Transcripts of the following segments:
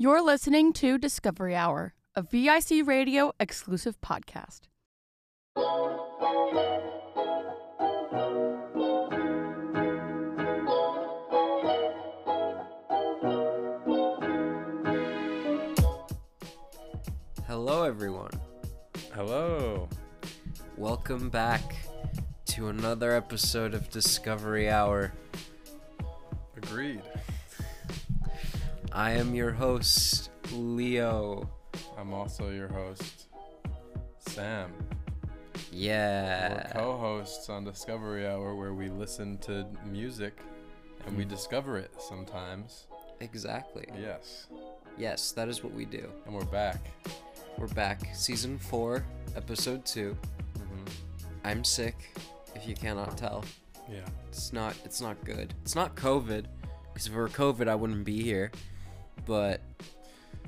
You're listening to Discovery Hour, a VIC Radio exclusive podcast. Hello, everyone. Hello. Welcome back to another episode of Discovery Hour. Agreed. I am your host, Leo. I'm also your host, Sam. Yeah. We're co-hosts on Discovery Hour, where we listen to music and we discover it sometimes. Exactly. Yes. Yes, that is what we do. And we're back. We're back. Season 4, Episode 2. hmm I'm sick, if you cannot tell. Yeah. It's not it's not good. It's not COVID, because if it were COVID I wouldn't be here. But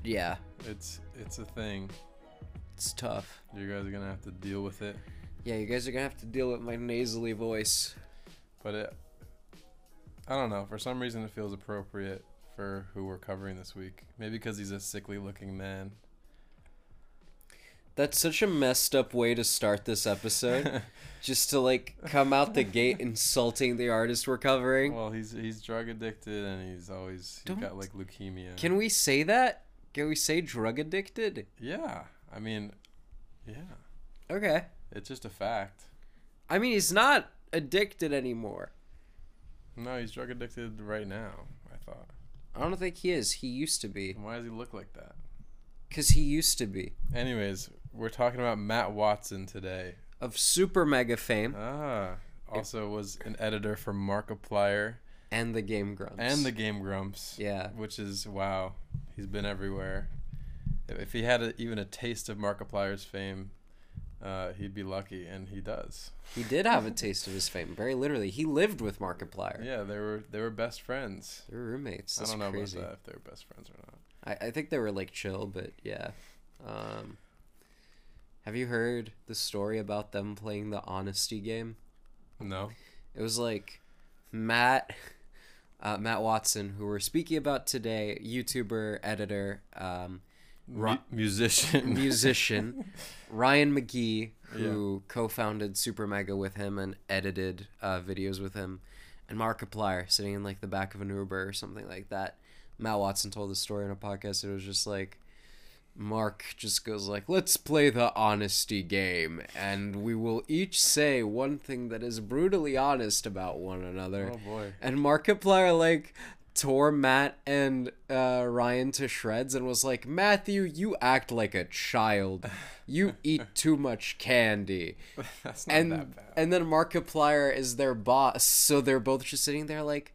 yeah, It's it's a thing. it's tough. You guys are gonna have to deal with it. Yeah, you guys are gonna have to deal with my nasally voice. But it, I don't know. For some reason, it feels appropriate for who we're covering this week. Maybe because he's a sickly-looking man. That's such a messed up way to start this episode. just to like come out the gate insulting the artist we're covering. Well, he's he's drug addicted and he's always he's Don't- got like leukemia. Can we say that? Can we say drug addicted? Yeah, I mean, yeah, Okay. it's just a fact. I mean, he's not addicted anymore. No, he's drug addicted right now. I thought. I don't think he is. He used to be. Why does he look like that? Because he used to be. Anyways, we're talking about Matt Watson today. Of super mega fame Ah, also was an editor for Markiplier and the Game Grumps. and the Game Grumps. Yeah. which is wow. He's been everywhere. If- If he had a, even a taste of Markiplier's fame, uh, he'd be lucky, and he does. He did have a taste of his fame. Very literally. He lived with Markiplier. Yeah, they were they were best friends. They were roommates. That's I don't know crazy. about that if they were best friends or not. I, I think they were like chill, but yeah. Um, have you heard the story about them playing the honesty game? No. It was like Matt, uh, Matt Watson, who we're speaking about today, YouTuber, editor, um, Ro- musician. musician, Ryan Magee, who co-founded Super Mega with him and edited uh, videos with him, and Markiplier sitting in like the back of an Uber or something like that. Matt Watson told the story in a podcast. It was just like Mark just goes like, "Let's play the honesty game, and we will each say one thing that is brutally honest about one another." oh boy. And Markiplier like tore Matt and uh, Ryan to shreds and was like, Matthew, you act like a child. You eat too much candy. That's not And that bad. and then Markiplier is their boss, so they're both just sitting there like,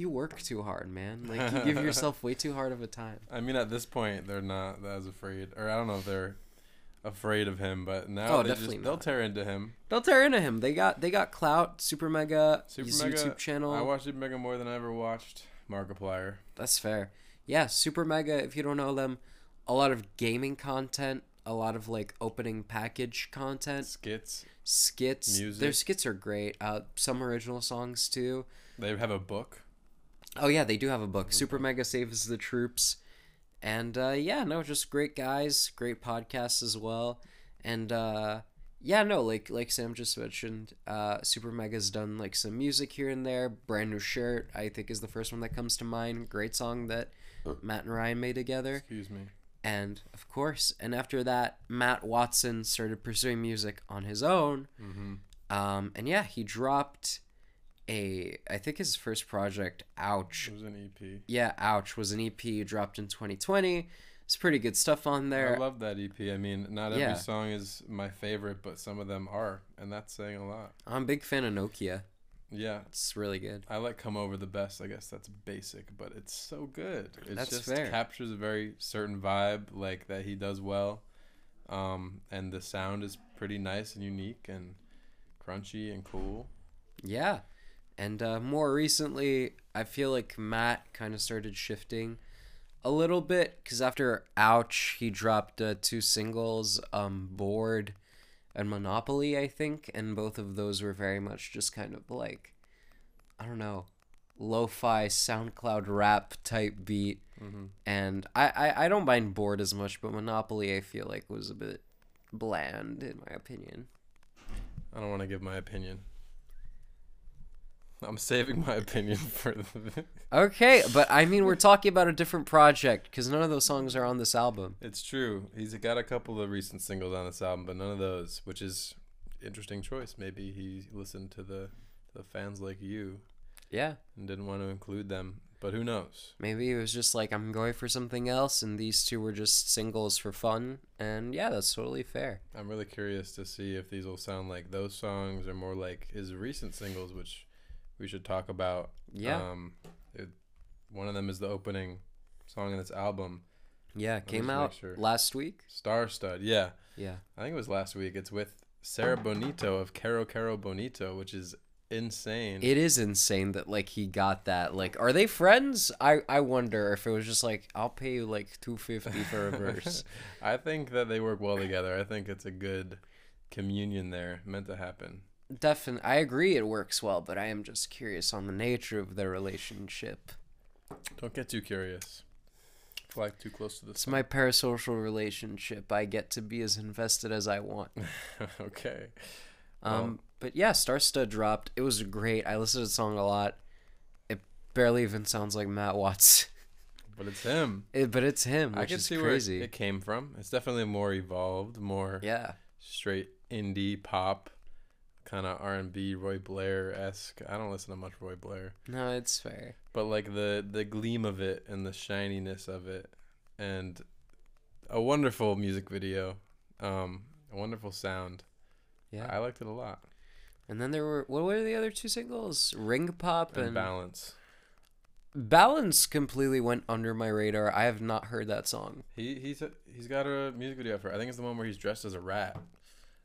you work too hard, man. Like you give yourself way too hard of a time. I mean, at this point, they're not as afraid, or I don't know if they're afraid of him, but now Oh, they definitely just they'll tear into him. They'll tear into him. They got they got clout. Super Mega, Super his Mega. YouTube channel. I watched Super Mega more than I ever watched Markiplier. That's fair. Yeah, Super Mega, if you don't know them, a lot of gaming content, a lot of like opening package content, Skits. skits. Music. Their skits are great. Uh, some original songs too. They have a book. Oh yeah, they do have a book. Super Mega Saves the Troops. And uh, yeah, no, just great guys, great podcasts as well. And uh, yeah, no, like like Sam just mentioned, uh, Super Mega's done like some music here and there. Brand new shirt, I think, is the first one that comes to mind. Great song that Matt and Ryan made together. Excuse me. And of course, and after that, Matt Watson started pursuing music on his own. Mm-hmm. Um, and yeah, he dropped a, I think his first project, Ouch. It was an EP. Yeah, Ouch was an EP dropped in 2020. It's pretty good stuff on there. I love that EP. I mean, not every Yeah. song is my favorite, but some of them are, and that's saying a lot. I'm a big fan of Nokia. Yeah, It's really good. I like "Come Over" the best. I guess that's basic, but it's so good. It just fair. captures a very certain vibe, like that he does well, um, and the sound is pretty nice and unique and crunchy and cool. Yeah. And uh, more recently, I feel like Matt kind of started shifting a little bit because after Ouch, he dropped uh, two singles, um, Bored and Monopoly, I think, and both of those were very much just kind of like, I don't know, lo-fi SoundCloud rap type beat. Mm-hmm. and I, I I don't mind bored as much, but Monopoly I feel like was a bit bland in my opinion. I don't want to give my opinion. I'm saving my opinion for the. Okay, but I mean we're talking about a different project because none of those songs are on this album. It's true. He's got a couple of recent singles on this album, but none of those, which is interesting choice. Maybe he listened to the the fans like you Yeah, and didn't want to include them. But who knows? maybe it was just like I'm going for something else, and these two were just singles for fun, and yeah, that's totally fair. I'm really curious to see if these will sound like those songs or more like his recent singles, which we should talk about. Yeah, Um, it, one of them is the opening song in this album, yeah, came out sure. last week. Star Stud. Yeah, Yeah, I think it was last week. It's with Sarah Bonito of Kero Kero Bonito, which is insane. it is insane that like he got that. Like, are they friends? I I wonder if it was just like I'll pay you like two fifty for a verse. I think that they work well together. I think it's a good communion there meant to happen. Definitely, I agree it works well, but I am just curious on the nature of their relationship. Don't get too curious. Fly too close to the It's my parasocial relationship. I get to be as invested as I want. okay. Um, but yeah, Star Stud dropped. It was great. I listened to the song a lot. It barely even sounds like Matt Watts, But it's him. it, but it's him, I can is see crazy. where it, it came from. It's definitely more evolved, more yeah, straight indie pop, kind of R and B, Roy Blair esque. I don't listen to much Roy Blair, no, it's fair. but like the the gleam of it and the shininess of it, and a wonderful music video, um, a wonderful sound. Yeah, I liked it a lot. and then there were what were the other two singles? Ring Pop And, and, balance. Balance completely went under my radar. I have not heard that song. He he's he's got a music video for. it. I think it's the one where he's dressed as a rat.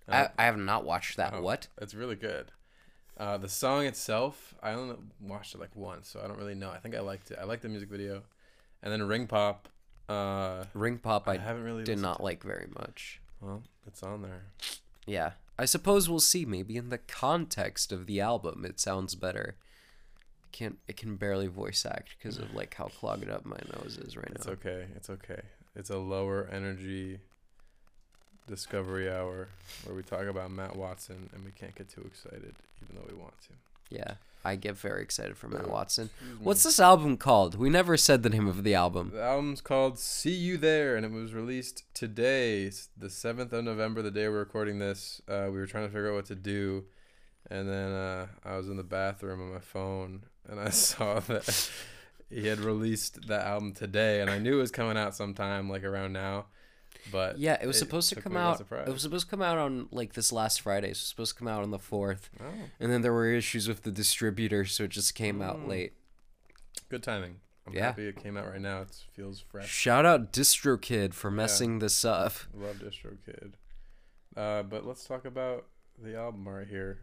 I, I have not watched that. Oh. What? It's really good. Uh, the song itself, I only watched it like once, so I don't really know. I think I liked it. I liked the music video, and then Ring Pop. Uh, Ring Pop, I, I haven't really did not to. like very much. Well, it's on there. Yeah. I suppose we'll see. Maybe in the context of the album, it sounds better. I can't. It can barely voice act because of like how clogged up my nose is right It's now. It's okay. It's okay. It's a lower energy discovery hour where we talk about Matt Watson and we can't get too excited, even though we want to. Yeah, I get very excited for Matt Watson. What's this album called? We never said the name of the album. The album's called "See You There" and it was released today, the seventh of November, the day we're recording this. Uh, we were trying to figure out what to do, and then uh, I was in the bathroom on my phone and I saw that he had released the album today, and I knew it was coming out sometime like around now. But Yeah, it was supposed to come out. It was supposed to come out on like this last Friday. It was supposed to come out on the fourth, oh, and then there were issues with the distributor, so it just came out Mm. late. good timing. I'm Yeah. happy it came out right now. It feels fresh. Shout out DistroKid for messing this up. Love DistroKid. Uh, but let's talk about the album right here.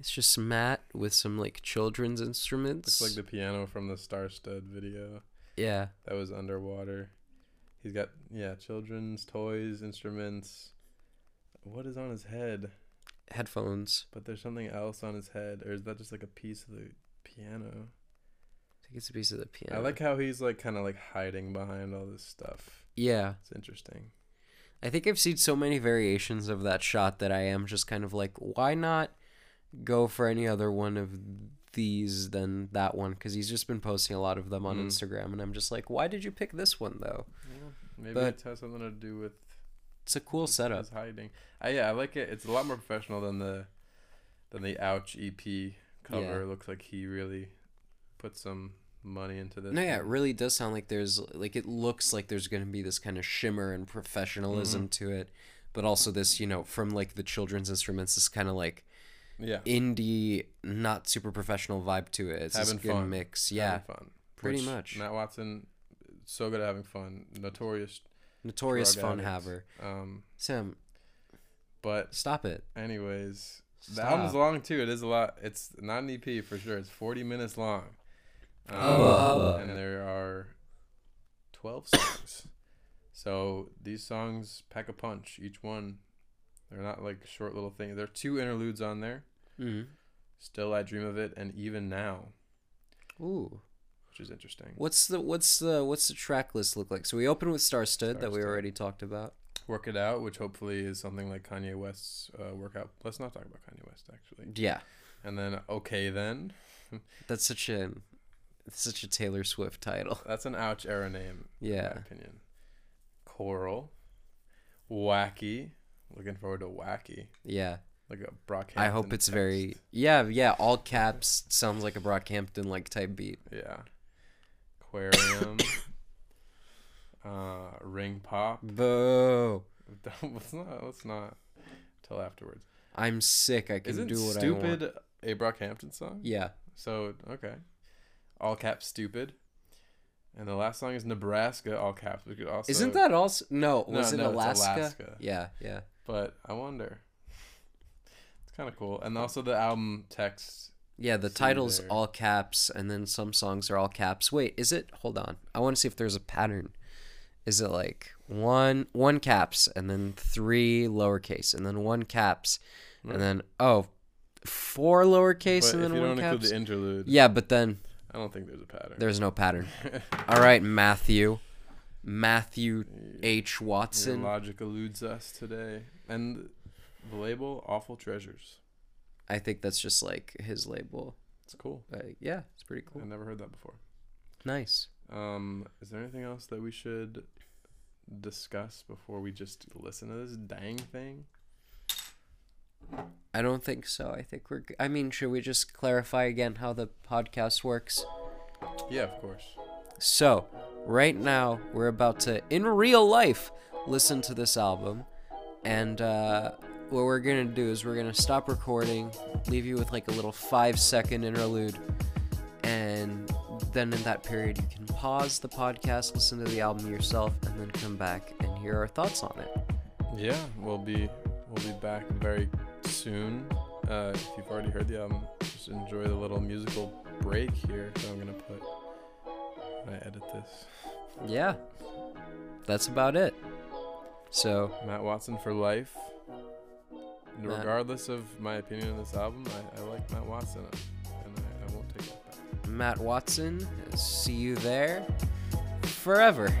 It's just Matt with some like children's instruments. Looks like the piano from the Star Stud video. yeah, that was underwater. He's got yeah, children's toys, instruments. What is on his head? headphones. But there's something else on his head, or is that just like a piece of the piano? I think it's a piece of the piano. I like how he's like kind of like hiding behind all this stuff. Yeah, It's interesting. I think I've seen so many variations of that shot that I am just kind of like, why not go for any other one of these than that one? Because he's just been posting a lot of them on Mm. Instagram, and I'm just like, why did you pick this one though? Maybe But- it has something to do with It's a cool setup. hiding. Uh, yeah, I like it. It's a lot more professional than the than the Ouch EP cover. Yeah. It looks like he really put some money into this. No, yeah, it really does sound like there's like it looks like there's gonna be this kind of shimmer and professionalism Mm-hmm. to it, but also this, you know, from like the children's instruments, this kind of like yeah. indie, not super professional vibe to it. It's Having good fun. mix. Yeah, fun. pretty Which much. Matt Watson, so good at having fun. Notorious notorious fun haver. Um, Sam, but stop it. anyways, the Stop. album's long too. It is a lot. It's not an EP for sure. It's forty minutes long. Um, Oh. and there are twelve songs. so these songs pack a punch. Each one, they're not like short little things. There are two interludes on there. Mm. Still, I dream of it, and even now. Ooh, which is interesting. What's the what's the what's the track list look like? So we open with Star Stud that we already talked about. Work it out, which hopefully is something like Kanye West's uh, workout. Let's not talk about Kanye West actually. Yeah, And then okay then, that's such a such a Taylor Swift title. that's an ouch era name. in Yeah. my opinion. Coral, wacky. Looking forward to wacky, Yeah, like a Brock. I hope it's text. very yeah yeah all caps sounds like a Brockhampton like type beat. yeah. Aquarium. uh, ring pop. Boo! let's not. Let's not. Till afterwards. I'm sick. I can Isn't do what I stupid want. a Brockhampton song? Yeah, So okay, all caps stupid, and the last song is Nebraska all caps. We could also isn't that also no? No, Was it no, it's Alaska? Alaska. Yeah, yeah. But I wonder. It's kind of cool, and also the album text. Yeah, the title's there. all caps, and then some songs are all caps. Wait, is it? Hold on, I want to see if there's a pattern. Is it like one one caps and then three lowercase and then one caps, No. and hmm. then oh, four lowercase But and then if you one don't include caps? the interlude, Yeah, but then I don't think there's a pattern. there's no pattern. All right, Matthew, Matthew H Your Watson. logic eludes us today, and the label "Awful Treasures." I think that's just like his label. It's cool. Like, yeah, it's pretty cool. I never heard that before. Nice. Um, is there anything else that we should discuss before we just listen to this dang thing? I don't think so. I think we're. g- I mean, should we just clarify again how the podcast works? Yeah, of course. So, right now, we're about to, in real life, listen to this album. And uh, what we're going to do is we're going to stop recording, leave you with like a little five second interlude. And then in that period, you can pause the podcast, listen to the album yourself, and then come back and hear our thoughts on it. Yeah, we'll be we'll be back very soon. Uh, if you've already heard the album, just enjoy the little musical break here that I'm gonna put when I edit this. Yeah, that's about it. So, Matt Watson for life. Matt- Regardless of my opinion on this album, I, I like Matt Watson, and I, I won't take that back. Matt Watson, see you there forever.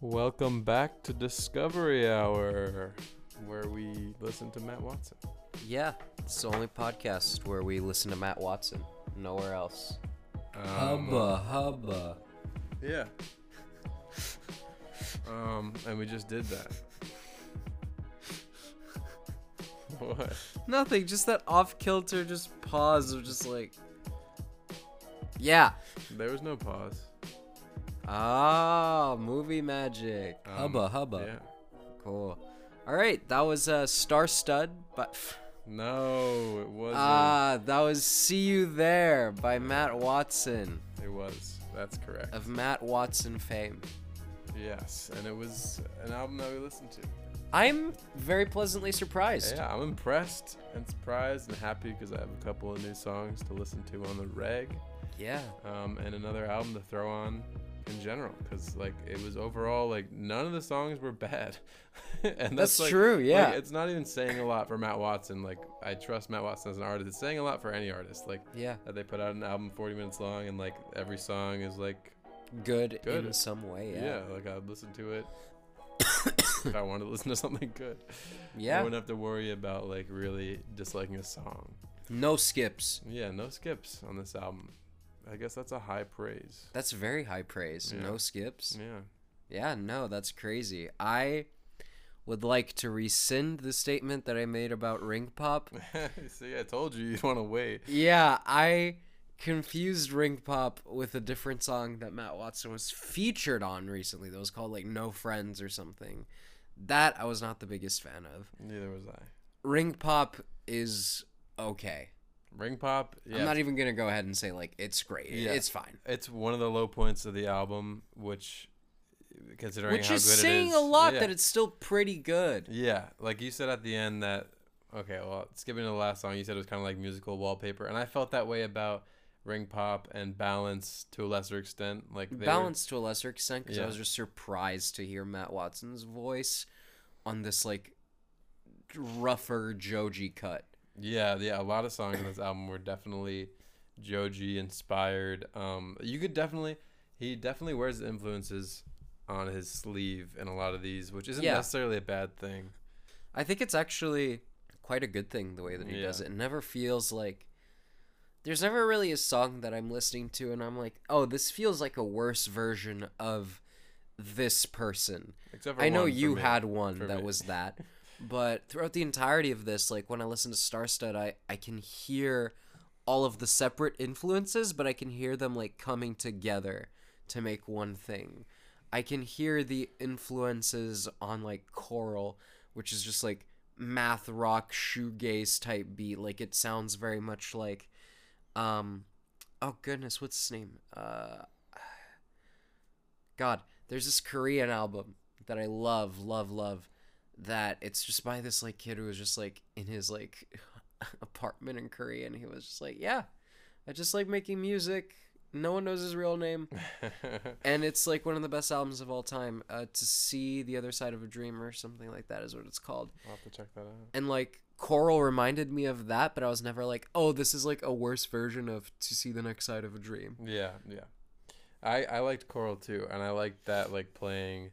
Welcome back to Discovery Hour, where we listen to Matt Watson. Yeah, it's the only podcast where we listen to Matt Watson. Nowhere else. Um, hubba. Yeah. um, and we just did that. what? Nothing, just that off kilter, just pause of just like. Yeah. There was no pause. Ah, movie magic. Um, hubba hubba. Yeah. Cool. All right, that was uh, Star Stud, but No, it wasn't. ah, that was See You There by Matt Watson it was. That's correct. of Matt Watson fame. yes, and it was an album that we listened to. I'm very pleasantly surprised. Yeah, I'm impressed and surprised and happy because I have a couple of new songs to listen to on the reg, Yeah. um, and another album to throw on in general. Because like it was overall like none of the songs were bad, and that's, That's like, true, like, yeah. it's not even saying a lot for Matt Watson. Like I trust Matt Watson as an artist. It's saying a lot for any artist. Like Yeah. that they put out an album 40 minutes long and like every song is like Good, Good. in some way. yeah, Yeah. like I'd listen to it if I wanted to listen to something good. Yeah. i wouldn't have to worry about like really disliking a song. No skips. Yeah, no skips on this album. I guess that's a high praise. That's very high praise. Yeah. No skips. Yeah. Yeah, no, that's crazy. I would like to rescind the statement that I made about ring pop. See, I told you you'd want to wait. Yeah, I confused ring pop with a different song that Matt Watson was featured on recently that was called like No Friends or something. That I was not the biggest fan of. Neither was I. Ring pop is okay. Ring pop. Yeah, I'm not even gonna go ahead and say like it's great. Yeah. It's fine. it's one of the low points of the album, which, considering Which how is good saying it is, a lot yeah. that it's still pretty good. Yeah, like you said at the end that okay, well, skipping to the last song, you said it was kind of like musical wallpaper, and I felt that way about ring pop and balance to a lesser extent. Like were- balance to a lesser extent because I was just surprised to hear Matt Watson's voice on this like rougher Joji cut. Yeah, yeah, a lot of songs on this album were definitely Joji inspired. Um, you could definitely, he definitely wears influences on his sleeve in a lot of these, which isn't Yeah. necessarily a bad thing. I think it's actually quite a good thing the way that he does it. It never feels like there's never really a song that I'm listening to and I'm like, oh, this feels like a worse version of this person. Except for I know you me. had one for that me. was that. But throughout the entirety of this, like when I listen to Starstud, I, I can hear all of the separate influences, but I can hear them like coming together to make one thing. I can hear the influences on like Coral, which is just like math rock shoegaze type beat. Like it sounds very much like um oh goodness, what's his name? Uh God, there's this Korean album that I love, love, love. That it's just by this like kid who was just like in his like apartment in Korea, and he was just like, yeah, I just like making music. No one knows his real name, and it's like one of the best albums of all time. Uh, to see the other side of a dream or something like that is what it's called. I'll have to check that out. And like Coral reminded me of that, but I was never like, oh, this is like a worse version of To See the Next Side of a Dream. Yeah, yeah. I I liked Coral too, and I liked that like playing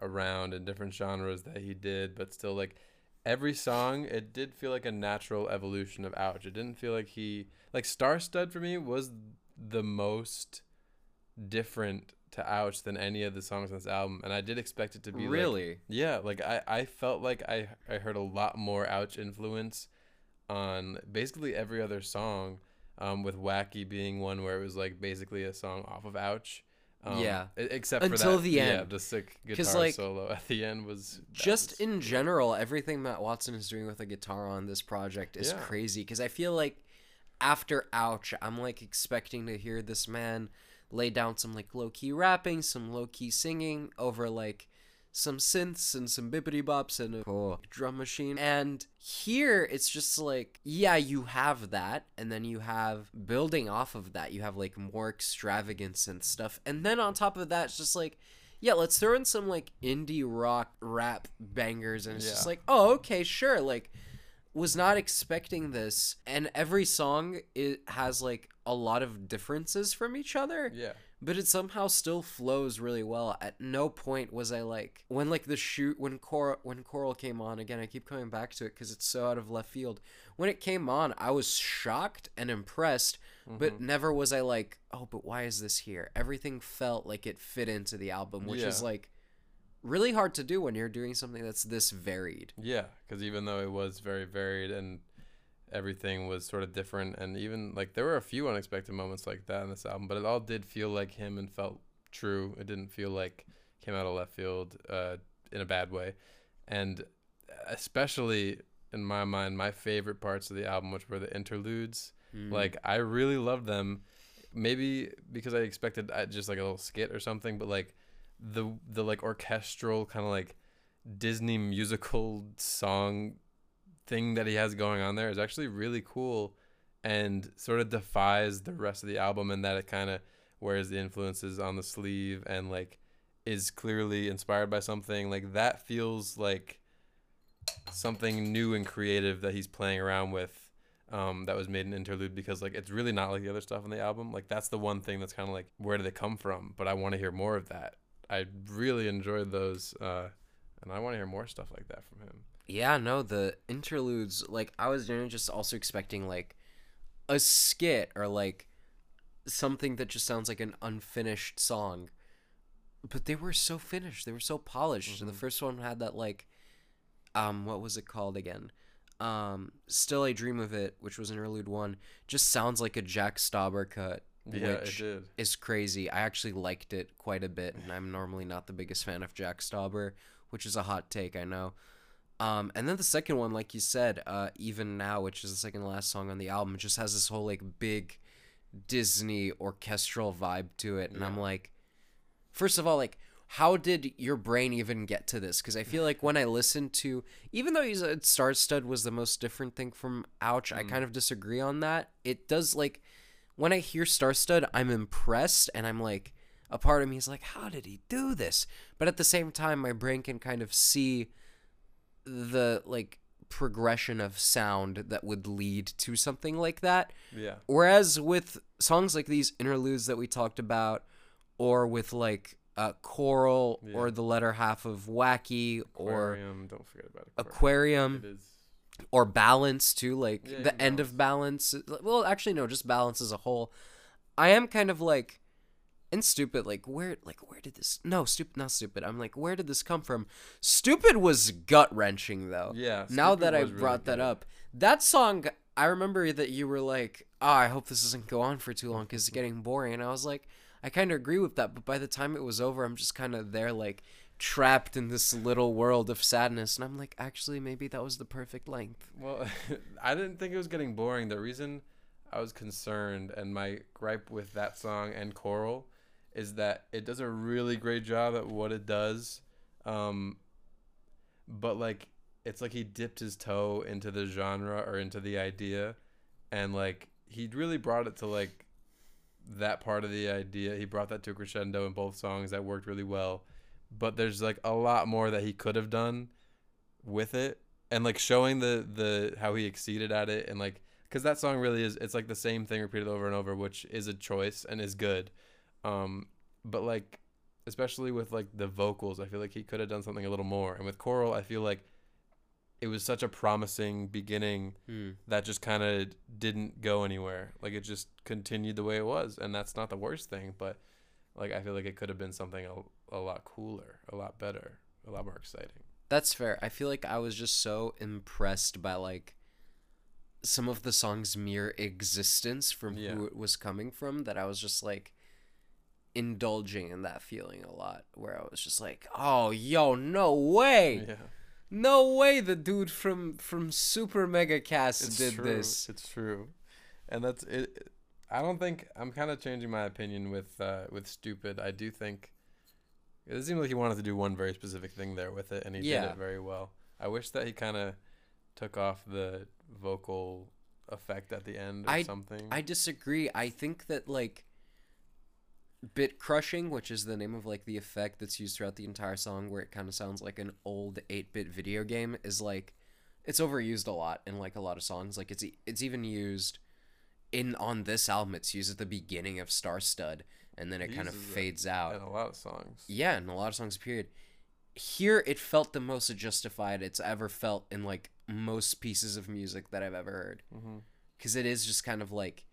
around in different genres that he did, but still like every song it did feel like a natural evolution of Ouch. It didn't feel like he like Star Stud for me was the most different to Ouch than any of the songs on this album, and I did expect it to be like- Really? yeah, like I, I felt like I I heard a lot more Ouch influence on basically every other song, um, with Wacky being one where it was like basically a song off of Ouch. Um, Yeah. Except Until for that, the Yeah, the sick guitar like, solo at the end was just was- in general, everything Matt Watson is doing with a guitar on this project is Yeah. crazy because I feel like after Ouch, I'm like expecting to hear this man lay down some like low key rapping, some low key singing over like some synths and some bippity bops and a Cool. drum machine. And here it's just like, yeah, you have that, and then you have building off of that, you have like more extravagance and stuff. And then on top of that, it's just like, yeah, let's throw in some like indie rock rap bangers, and it's just like, oh, okay, sure. Like, was not expecting this, and every song it has like a lot of differences from each other yeah. But it somehow still flows really well. At no point was I like when like the shoot when Coral when Coral came on again. I keep coming back to it because it's so out of left field. When it came on, I was shocked and impressed, but Mm-hmm. never was I like, oh, but why is this here? Everything felt like it fit into the album, which is like really hard to do when you're doing something that's this varied. Yeah, because even though it was very varied and everything was sort of different, and even like there were a few unexpected moments like that in this album, but it all did feel like him and felt true. It didn't feel like came out of left field uh, in a bad way, and especially in my mind, my favorite parts of the album, which were the interludes. Mm. Like I really loved them. Maybe because I expected uh, just like a little skit or something, but like the the like orchestral kind of like Disney musical song thing that he has going on there is actually really cool and sort of defies the rest of the album in that it kind of wears the influences on the sleeve and like is clearly inspired by something. Like that feels like something new and creative that he's playing around with um, that was made an interlude because like it's really not like the other stuff on the album. Like that's the one thing that's kind of like where do they come from? But i want to hear more of that. I really enjoyed those uh, and i want to hear more stuff like that from him Yeah, no, the interludes, like I was just also expecting like a skit or like something that just sounds like an unfinished song. But they were so finished. They were so polished. And the first one had that like um what was it called again? Um Still I Dream of It, which was an interlude one, just sounds like a Jack Stauber cut. yeah which it did is crazy. I actually liked it quite a bit, and I'm normally not the biggest fan of Jack Stauber, which is a hot take, I know. Um, and then the second one, like you said, uh, even now, which is the second last song on the album, just has this whole like big Disney orchestral vibe to it, and I'm like, first of all, like, how did your brain even get to this? Because I feel like when I listen to, even though you said Star Stud was the most different thing from Ouch, I kind of disagree on that. It does like when I hear Star Stud, I'm impressed and I'm like a part of me is like, how did he do this? But at the same time, my brain can kind of see the like progression of sound that would lead to something like that. Yeah. Whereas with songs like these interludes that we talked about, or with like uh, Coral Yeah. or the letter half of wacky or Aquarium. Don't forget about aquarium. aquarium or balance too, like Yeah, the end of balance. Well, actually, no, just balance as a whole. I am kind of like, and stupid. Like where, like where did this? No, stupid, not stupid. I'm like, where did this come from? Stupid was gut wrenching though. Yeah. now that I was really brought that good. up, that song, I remember that you were like, oh, I hope this doesn't go on for too long because it's getting boring. And I was like, I kind of agree with that. But by the time it was over, I'm just kind of there, like trapped in this little world of sadness. And I'm like, actually, maybe that was the perfect length. Well, I didn't think it was getting boring. The reason I was concerned and my gripe with that song and Coral is that it does a really great job at what it does. Um, but like it's like he dipped his toe into the genre or into the idea and like he really brought it to like that part of the idea. He brought that to a crescendo in both songs that worked really well. But there's like a lot more that he could have done with it and like showing the the how he exceeded at it and like because that song really is it's like the same thing repeated over and over which is a choice and is good um but like especially with like the vocals i feel like he could have done something a little more and with Coral i feel like it was such a promising beginning Hmm. that just kind of didn't go anywhere like it just continued the way it was and that's not the worst thing but like i feel like it could have been something a, a lot cooler a lot better a lot more exciting That's fair. I feel like I was just so impressed by like some of the song's mere existence from Yeah. who it was coming from that I was just like indulging in that feeling a lot where I was just like, "Oh, yo, no way. yeah No way the dude from from Super Mega Cast it's did true. this." It's true, and that's it. I don't think I'm kind of changing my opinion with uh, with stupid. I do think it seemed like he wanted to do one very specific thing there with it, and he did it very well. I wish that he kind of took off the vocal effect at the end or I- something. I disagree. I think that like bit crushing, which is the name of like the effect that's used throughout the entire song where it kind of sounds like an old 8-bit video game is like it's overused a lot in like a lot of songs. Like it's it's even used in on this album it's used at the beginning of Star Stud and then it He kind of it fades out. in a lot of songs. Yeah, in a lot of songs, period. Here, it felt the most justified it's ever felt in like most pieces of music that I've ever heard. Mm-hmm. Because it is just kind of like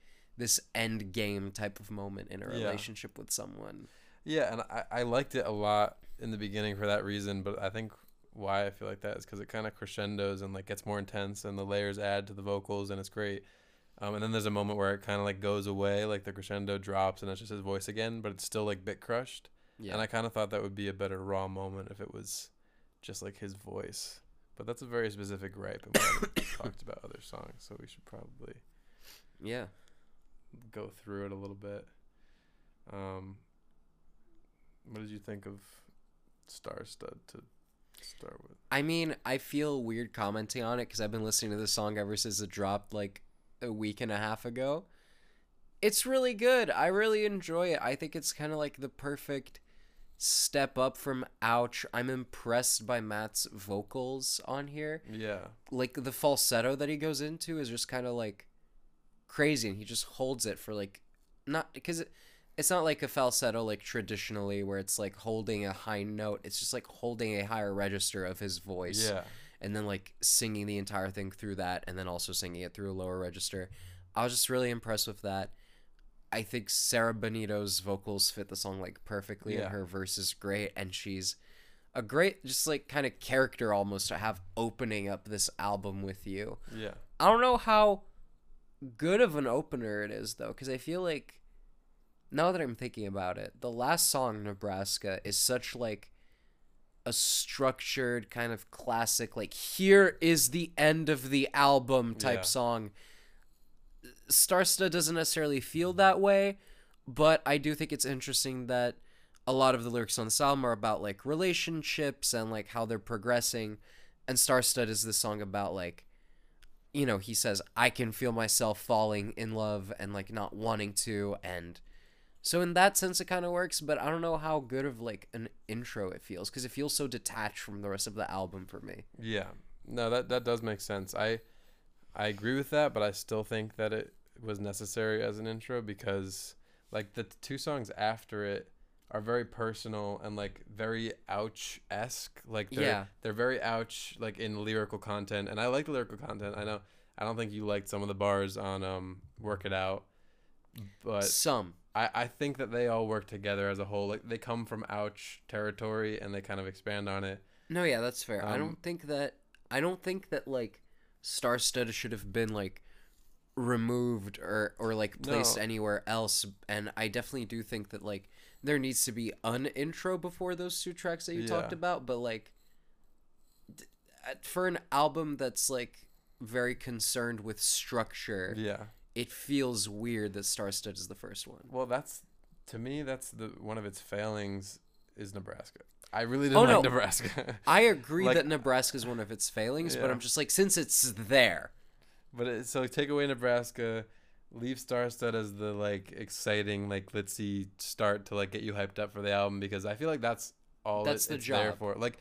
this end game type of moment in a Yeah. relationship with someone. Yeah, and I, I liked it a lot in the beginning for that reason, but I think why I feel like that is because it kind of crescendos and like gets more intense, and the layers add to the vocals, and it's great. Um, and then there's a moment where it kind of like goes away, like the crescendo drops, and it's just his voice again, but it's still like bit crushed. Yeah. And I kind of thought that would be a better raw moment if it was just like his voice. But that's a very specific gripe, and we haven't talked about other songs, so we should probably yeah. Go through it a little bit. Um, what did you think of Star Stud to start with? I mean, I feel weird commenting on it because I've been listening to this song ever since it dropped like a week and a half ago. It's really good. I really enjoy it. I think it's kind of like the perfect step up from Ouch. I'm impressed by Matt's vocals on here. Yeah, Like the falsetto that he goes into is just kind of like crazy and he just holds it for like not because it, it's not like a falsetto like traditionally where it's like holding a high note. It's just like holding a higher register of his voice yeah, and then like singing the entire thing through that and then also singing it through a lower register. I was just really impressed with that. I think Sarah Bonito's vocals fit the song like perfectly Yeah. and her verse is great and she's a great just like kind of character almost to have opening up this album with you. yeah. I don't know how good of an opener it is though cuz I feel like now that I'm thinking about it, the last song Nebraska is such like a structured kind of classic like here is the end of the album type Yeah. song. Star Stud doesn't necessarily feel that way, but I do think it's interesting that a lot of the lyrics on this album are about like relationships and like how they're progressing and Star Stud is this song about like you know, he says, I can feel myself falling in love and like not wanting to. And so, in that sense, it kind of works, but I don't know how good of like an intro it feels because it feels so detached from the rest of the album for me. Yeah. No, that that does make sense. I I agree with that, but I still think that it was necessary as an intro because like the two songs after it are very personal and like very ouch esque. Like they're Yeah. they're very ouch like in lyrical content, and I like the lyrical content. I know I don't think you liked some of the bars on um Work It Out, but Some. I, I think that they all work together as a whole. Like they come from ouch territory and they kind of expand on it. No, yeah, that's fair. I Um, don't think that I don't think that like Star Studded should have been like removed or or like placed No. anywhere else. And I definitely do think that like there needs to be an intro before those two tracks that you talked about. But like uh, for an album that's like very concerned with structure, Yeah. it feels weird that Star Studded is the first one. Well, that's to me. That's the one of its failings is Nebraska. I really didn't Oh, like no. Nebraska, I agree Like- that Nebraska is one of its failings, but I'm just like since it's there. but it, so take away Nebraska, leave Starstead as the like exciting like let's see start to like get you hyped up for the album because I feel like that's all That's it- the it's there for. Like,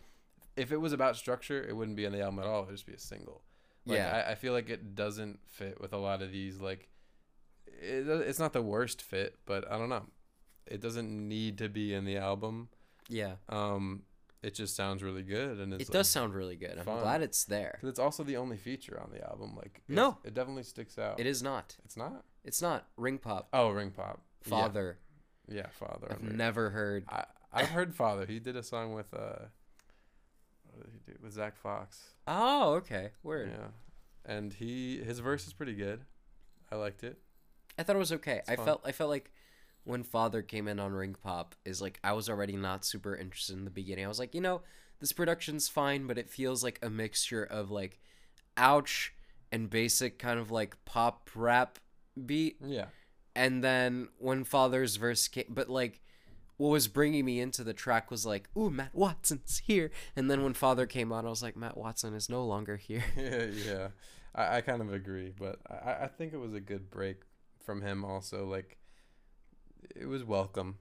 if it was about structure, it wouldn't be on the album at all. It'd just be a single. Like, Yeah. I, I feel like it doesn't fit with a lot of these. Like, it, it's not the worst fit, but I don't know. It doesn't need to be in the album. Yeah. Um, it just sounds really good, and it's it does sound really good. I'm glad it's there. It's also the only feature on the album. Like, No. it definitely sticks out. It is not. It's not. It's not. Ring Pop. Oh, Ring Pop. Father. Yeah, Father. I've never heard. I I've heard Father. He did a song with uh, what did he do with Zach Fox? Oh, okay. weird Yeah, and he his verse is pretty good. I liked it. I thought it was okay. It's I fun. felt I felt like when Father came in on Ring Pop is like I was already not super interested in the beginning. I was like, you know, this production's fine, but it feels like a mixture of like ouch and basic kind of like pop rap beat Yeah, and then when father's verse came but like what was bringing me into the track was like ooh matt watson's here and then when father came on i was like matt watson is no longer here yeah, yeah. I, I kind of agree, but I I think it was a good break from him. Also, like it was welcome,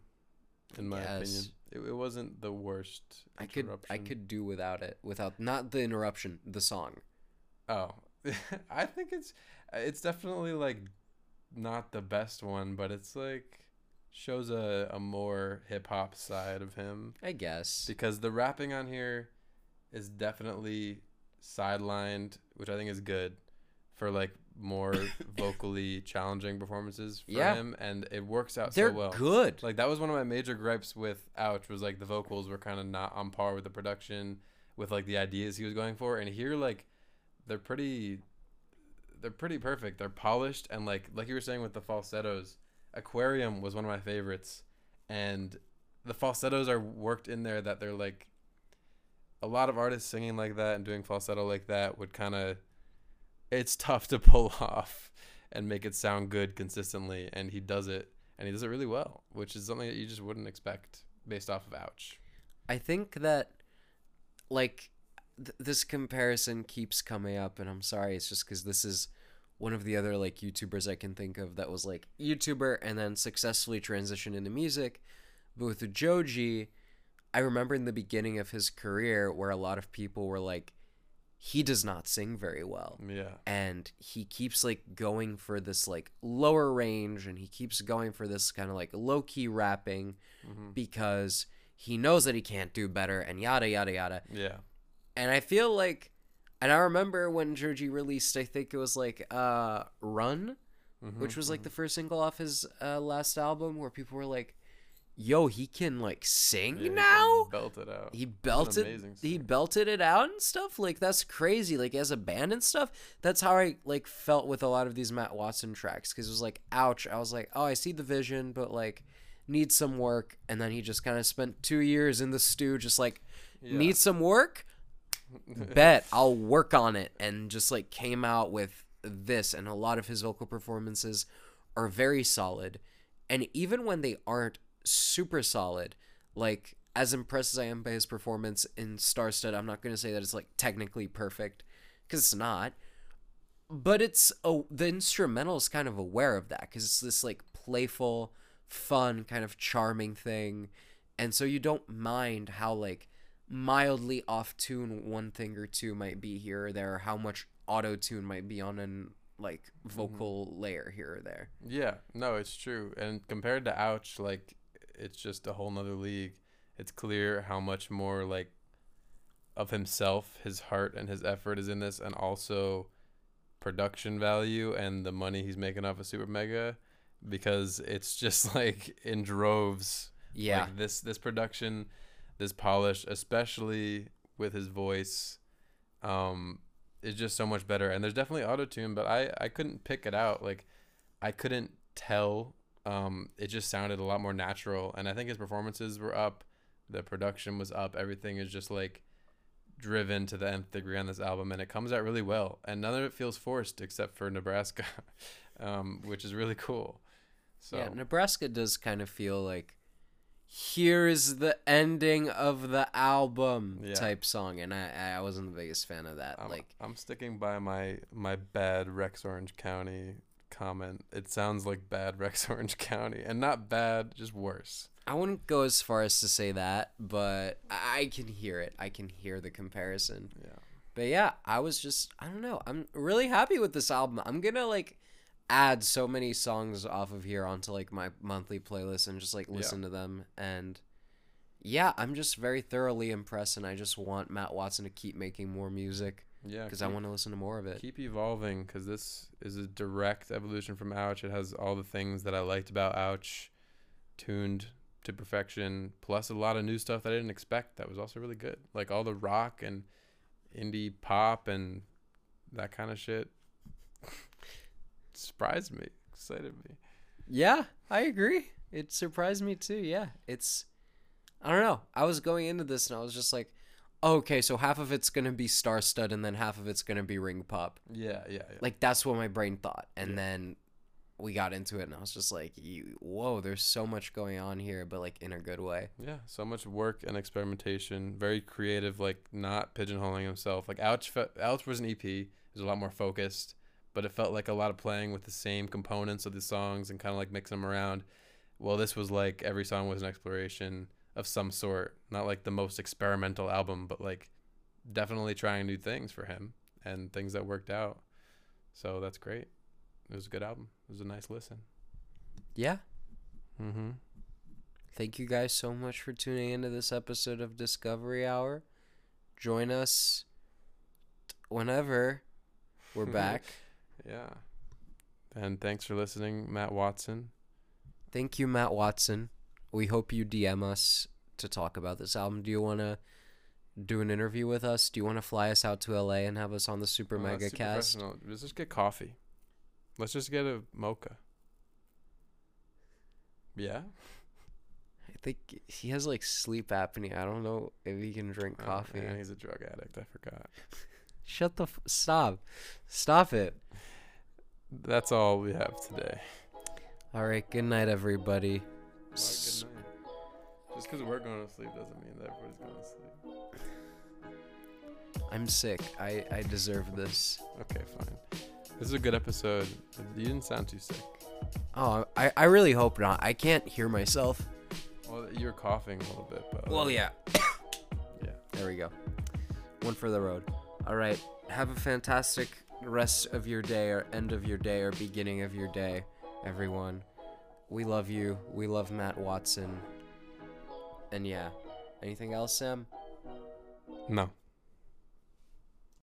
in my opinion. It, it wasn't the worst. i could i could do without it without not the interruption the song. Oh, I think it's it's definitely like not the best one, but it's like shows a a more hip hop side of him. I guess. Because the rapping on here is definitely sidelined, which I think is good for like more vocally challenging performances for Yeah. him, and it works out they're so well. good Like that was one of my major gripes with Ouch was like the vocals were kind of not on par with the production, with like the ideas he was going for, and here like they're pretty, they're pretty perfect. They're polished and like like you were saying with the falsettos, Aquarium was one of my favorites, and the falsettos are worked in there that they're like. A lot of artists singing like that and doing falsetto like that would kind of, it's tough to pull off and make it sound good consistently, and he does it and he does it really well, which is something that you just wouldn't expect based off of Ouch. i think that like th- this comparison keeps coming up and i'm sorry it's just because this is one of the other like youtubers i can think of that was like youtuber and then successfully transitioned into music but with joji i remember in the beginning of his career where a lot of people were like he does not sing very well Yeah, and he keeps like going for this like lower range and he keeps going for this kind of like low key rapping Mhm. because he knows that he can't do better and yada yada yada yeah, and i feel like and i remember when joji released i think it was like uh run Mhm, which was like mhm. the first single off his uh, last album where people were like yo he can like sing Yeah, now? belt it out. he belted he belted it out and stuff? Like that's crazy. Like as a band and stuff that's how i like felt with a lot of these matt watson tracks because it was like ouch. I was like oh i see the vision but like need some work. And then he just kind of spent two years in the stew just like Yeah. need some work? Bet i'll work on it. And just like came out with this. And a lot of his vocal performances are very solid. And even when they aren't super solid. Like as impressed as i am by his performance in starstead i'm not going to say that it's like technically perfect because it's not. But it's oh the instrumental is kind of aware of that because it's this like playful fun kind of charming thing. And so you don't mind how like mildly off tune one thing or two might be here or there or how much auto tune might be on an like mm-hmm. vocal layer here or there. Yeah, no, it's true. And compared to Ouch, like it's just a whole nother league. It's clear how much more like of himself, his heart and his effort is in this and also production value and the money he's making off of Super Mega because it's just like in droves. yeah Like this this production, this polish, especially with his voice, um, is just so much better. And there's definitely auto tune, but I I couldn't pick it out. Like I couldn't tell. Um, it just sounded a lot more natural, and I think his performances were up. The production was up. Everything is just like driven to the nth degree on this album, and it comes out really well. And none of it feels forced, except for Nebraska, um, which is really cool. So yeah nebraska does kind of feel like here's the ending of the album Yeah. type song and i i wasn't the biggest fan of that I'm, like I'm sticking by my my bad Rex Orange County comment. It sounds like bad Rex Orange County, and not bad, just worse. I wouldn't go as far as to say that, but I can hear it. I can hear the comparison. Yeah. But yeah, I was just I don't know. I'm really happy with this album. I'm gonna like add so many songs off of here onto like my monthly playlist and just like Yeah. listen to them and yeah, I'm just very thoroughly impressed and I just want Matt Watson to keep making more music Yeah. because I want to listen to more of it. keep evolving because this is a direct evolution from Ouch. It has all the things that I liked about Ouch, tuned to perfection, plus a lot of new stuff that I didn't expect. That was also really good, like all the rock and indie pop and that kind of shit. Surprised me, excited me. Yeah, I agree. It surprised me too. Yeah, it's I don't know. I was going into this and I was just like, okay, so half of it's gonna be star stud and then half of it's gonna be ring pop. Yeah, yeah, yeah. Like that's what my brain thought, and Yeah. then we got into it and I was just like, whoa, there's so much going on here, but like in a good way. Yeah, so much work and experimentation. Very creative, like not pigeonholing himself. Like Ouch, fe- Ouch was an EP. It was a lot more focused, but it felt like a lot of playing with the same components of the songs and kind of like mixing them around. Well, this was like every song was an exploration of some sort. Not like the most experimental album, but like definitely trying new things for him and things that worked out. So that's great. It was a good album. It was a nice listen. Yeah. Mm-hmm. Thank you guys so much for tuning into this episode of Discovery Hour. Join us whenever we're back. Yeah. And thanks for listening, Matt Watson. Thank you, Matt Watson. We hope you DM us to talk about this album. Do you want to do an interview with us? Do you want to fly us out to LA and have us on the Super Oh, Mega Cast? Let's just get coffee. Let's just get a mocha. Yeah. I think he has like sleep apnea. I don't know if he can drink Oh, coffee. yeah, he's a drug addict. I forgot. Shut the f- stop. Stop it. That's all we have today. All right, good night everybody. Why good night? Just because we're going to sleep doesn't mean that everybody's going to sleep. I'm sick. I I deserve this. Okay, fine. This is a good episode. You didn't sound too sick. Oh, I I really hope not. I can't hear myself. Well, you're coughing a little bit, but uh, Well, yeah. yeah. There we go. One for the road. All right. Have a fantastic rest of your day or end of your day or beginning of your day, everyone. We love you. We love Matt Watson. And yeah. Anything else, Sam? No.